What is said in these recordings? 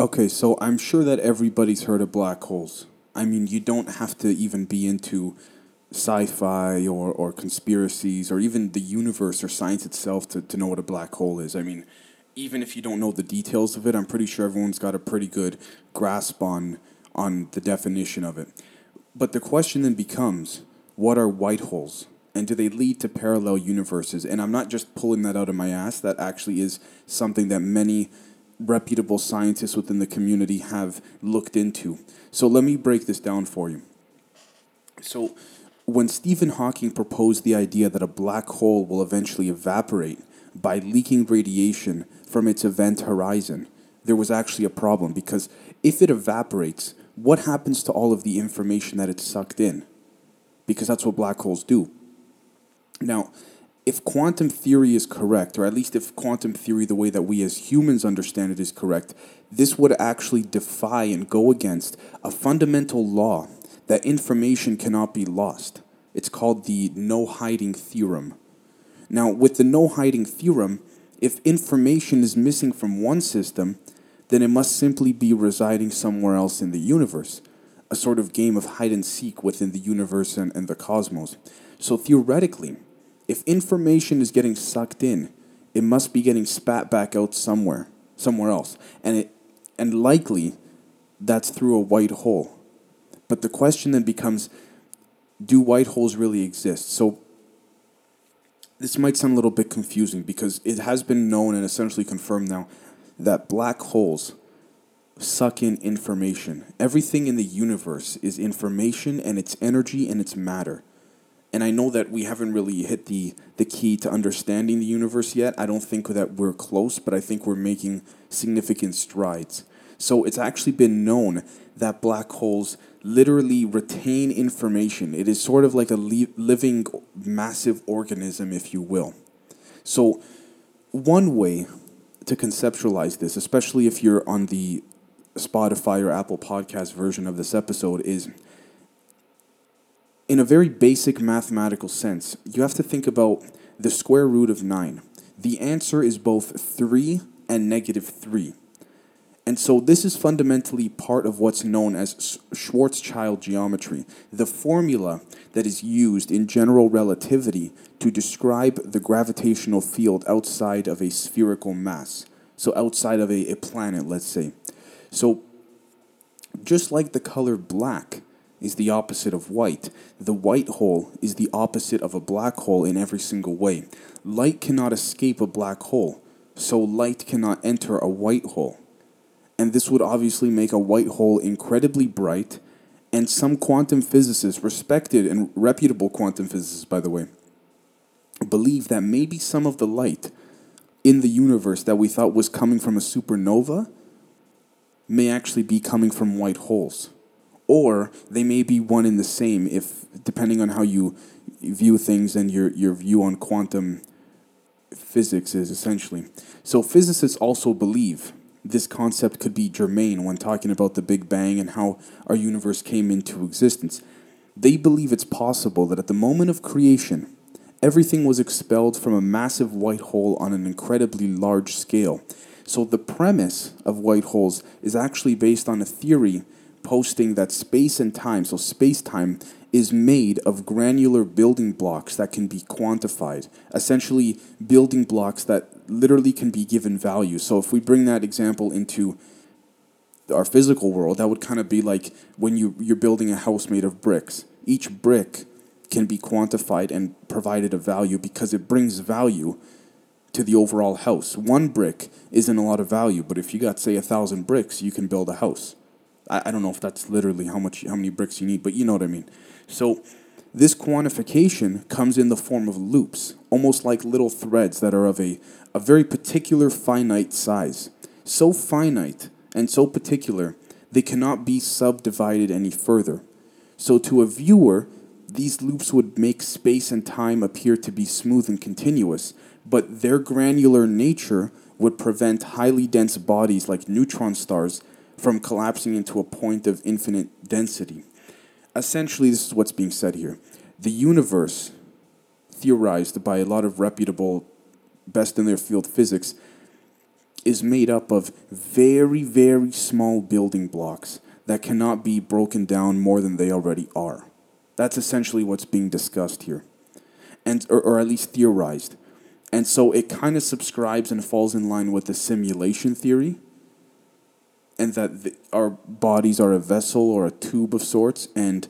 Okay, so I'm sure that everybody's heard of black holes. I mean, you don't have to even be into sci-fi or, or conspiracies or even the universe or science itself to, to know what a black hole is. I mean, even if you don't know the details of it, I'm pretty sure everyone's got a pretty good grasp on on the definition of it. But the question then becomes, what are white holes? And do they lead to parallel universes? And I'm not just pulling that out of my ass. That actually is something that many reputable scientists within the community have looked into. So let me break this down for you. So when Stephen Hawking proposed the idea that a black hole will eventually evaporate by leaking radiation from its event horizon, there was actually a problem because if it evaporates, what happens to all of the information that it's sucked in? Because that's what black holes do. Now, if quantum theory is correct, or at least if quantum theory, the way that we as humans understand it, is correct, this would actually defy and go against a fundamental law that information cannot be lost. It's called the no hiding theorem. Now, with the no hiding theorem, if information is missing from one system, then it must simply be residing somewhere else in the universe, a sort of game of hide and seek within the universe and, and the cosmos. So theoretically, if information is getting sucked in, it must be getting spat back out somewhere, somewhere else. And it and likely that's through a white hole. But the question then becomes do white holes really exist? So this might sound a little bit confusing because it has been known and essentially confirmed now that black holes suck in information. Everything in the universe is information and it's energy and it's matter. And I know that we haven't really hit the, the key to understanding the universe yet. I don't think that we're close, but I think we're making significant strides. So it's actually been known that black holes literally retain information. It is sort of like a li- living, massive organism, if you will. So, one way to conceptualize this, especially if you're on the Spotify or Apple podcast version of this episode, is in a very basic mathematical sense, you have to think about the square root of 9. The answer is both 3 and negative 3. And so this is fundamentally part of what's known as Schwarzschild geometry, the formula that is used in general relativity to describe the gravitational field outside of a spherical mass. So outside of a, a planet, let's say. So just like the color black is the opposite of white, the white hole is the opposite of a black hole in every single way. Light cannot escape a black hole, so light cannot enter a white hole and this would obviously make a white hole incredibly bright. And some quantum physicists, respected and reputable quantum physicists, by the way, believe that maybe some of the light in the universe that we thought was coming from a supernova may actually be coming from white holes. Or they may be one and the same if depending on how you view things and your, your view on quantum physics is essentially. So physicists also believe this concept could be germane when talking about the Big Bang and how our universe came into existence. They believe it's possible that at the moment of creation, everything was expelled from a massive white hole on an incredibly large scale. So the premise of white holes is actually based on a theory posting that space and time, so space time, is made of granular building blocks that can be quantified. Essentially, building blocks that literally can be given value. So if we bring that example into our physical world, that would kind of be like when you, you're building a house made of bricks. Each brick can be quantified and provided a value because it brings value to the overall house. One brick isn't a lot of value, but if you got say a thousand bricks, you can build a house. I, I don't know if that's literally how much how many bricks you need, but you know what I mean. So this quantification comes in the form of loops, almost like little threads that are of a, a very particular finite size. So finite and so particular, they cannot be subdivided any further. So, to a viewer, these loops would make space and time appear to be smooth and continuous, but their granular nature would prevent highly dense bodies like neutron stars from collapsing into a point of infinite density essentially, this is what's being said here. The universe, theorized by a lot of reputable, best in their field physics, is made up of very, very small building blocks that cannot be broken down more than they already are. That's essentially what's being discussed here, and or, or at least theorized. And so it kind of subscribes and falls in line with the simulation theory, and that the, our bodies are a vessel or a tube of sorts, and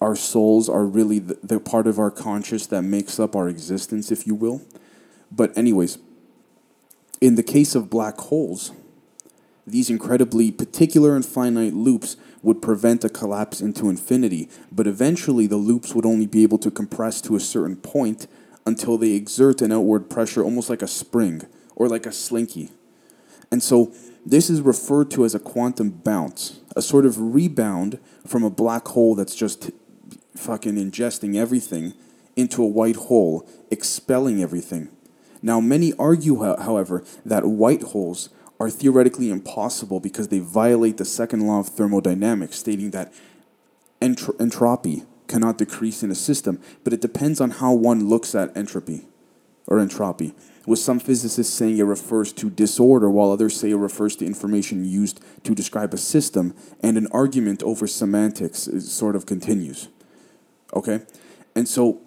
our souls are really the, the part of our conscious that makes up our existence, if you will. But, anyways, in the case of black holes, these incredibly particular and finite loops would prevent a collapse into infinity, but eventually the loops would only be able to compress to a certain point until they exert an outward pressure almost like a spring or like a slinky. And so this is referred to as a quantum bounce, a sort of rebound from a black hole that's just fucking ingesting everything into a white hole, expelling everything. Now, many argue, however, that white holes are theoretically impossible because they violate the second law of thermodynamics, stating that entro- entropy cannot decrease in a system, but it depends on how one looks at entropy or entropy. With some physicists saying it refers to disorder, while others say it refers to information used to describe a system, and an argument over semantics sort of continues. Okay? And so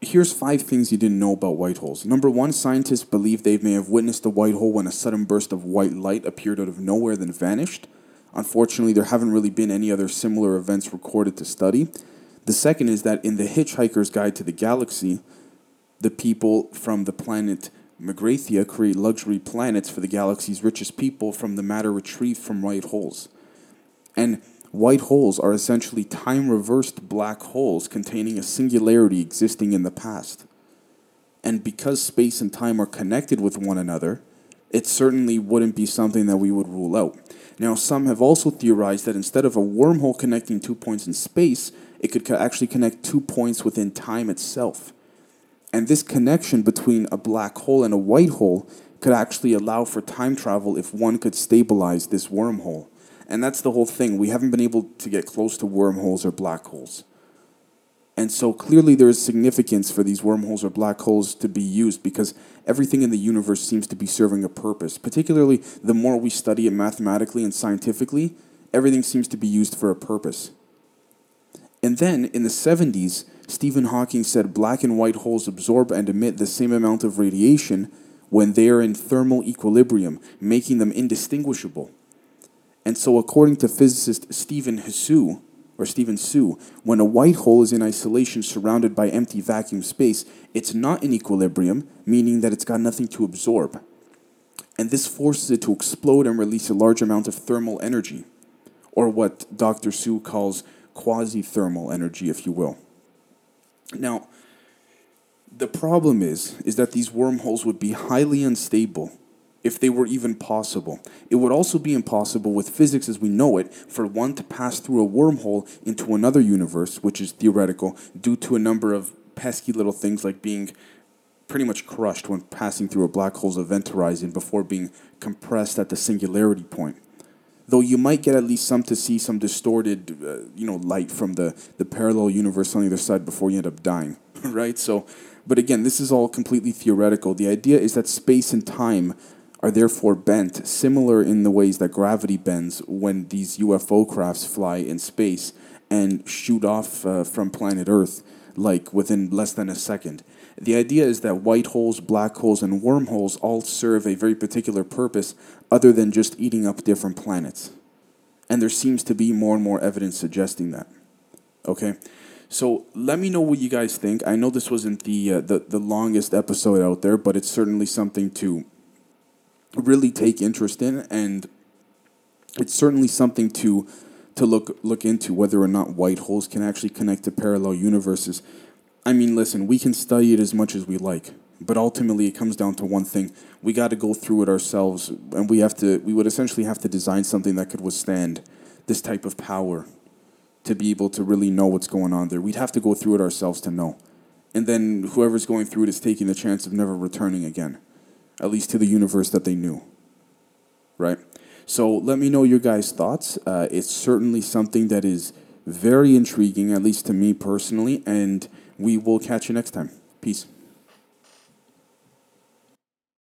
here's five things you didn't know about white holes. Number one, scientists believe they may have witnessed a white hole when a sudden burst of white light appeared out of nowhere, then vanished. Unfortunately, there haven't really been any other similar events recorded to study. The second is that in The Hitchhiker's Guide to the Galaxy, the people from the planet Magrathea create luxury planets for the galaxy's richest people from the matter retrieved from white holes. And White holes are essentially time reversed black holes containing a singularity existing in the past. And because space and time are connected with one another, it certainly wouldn't be something that we would rule out. Now, some have also theorized that instead of a wormhole connecting two points in space, it could actually connect two points within time itself. And this connection between a black hole and a white hole could actually allow for time travel if one could stabilize this wormhole. And that's the whole thing. We haven't been able to get close to wormholes or black holes. And so clearly there is significance for these wormholes or black holes to be used because everything in the universe seems to be serving a purpose. Particularly the more we study it mathematically and scientifically, everything seems to be used for a purpose. And then in the 70s, Stephen Hawking said black and white holes absorb and emit the same amount of radiation when they are in thermal equilibrium, making them indistinguishable. And so, according to physicist Stephen Hsu, or Stephen Su, when a white hole is in isolation surrounded by empty vacuum space, it's not in equilibrium, meaning that it's got nothing to absorb. And this forces it to explode and release a large amount of thermal energy, or what Dr. Su calls quasi thermal energy, if you will. Now, the problem is, is that these wormholes would be highly unstable if they were even possible. It would also be impossible with physics as we know it for one to pass through a wormhole into another universe, which is theoretical, due to a number of pesky little things like being pretty much crushed when passing through a black hole's event horizon before being compressed at the singularity point. Though you might get at least some to see some distorted, uh, you know, light from the, the parallel universe on the other side before you end up dying, right? So, but again, this is all completely theoretical. The idea is that space and time are therefore bent, similar in the ways that gravity bends when these UFO crafts fly in space and shoot off uh, from planet Earth, like within less than a second. The idea is that white holes, black holes, and wormholes all serve a very particular purpose other than just eating up different planets. And there seems to be more and more evidence suggesting that. Okay? So let me know what you guys think. I know this wasn't the, uh, the, the longest episode out there, but it's certainly something to really take interest in, and it's certainly something to to look look into whether or not white holes can actually connect to parallel universes. I mean, listen, we can study it as much as we like, but ultimately it comes down to one thing: we got to go through it ourselves, and we have to. We would essentially have to design something that could withstand this type of power to be able to really know what's going on there. We'd have to go through it ourselves to know, and then whoever's going through it is taking the chance of never returning again at least to the universe that they knew. Right? So let me know your guys' thoughts. Uh, it's certainly something that is very intriguing, at least to me personally, and we will catch you next time. Peace.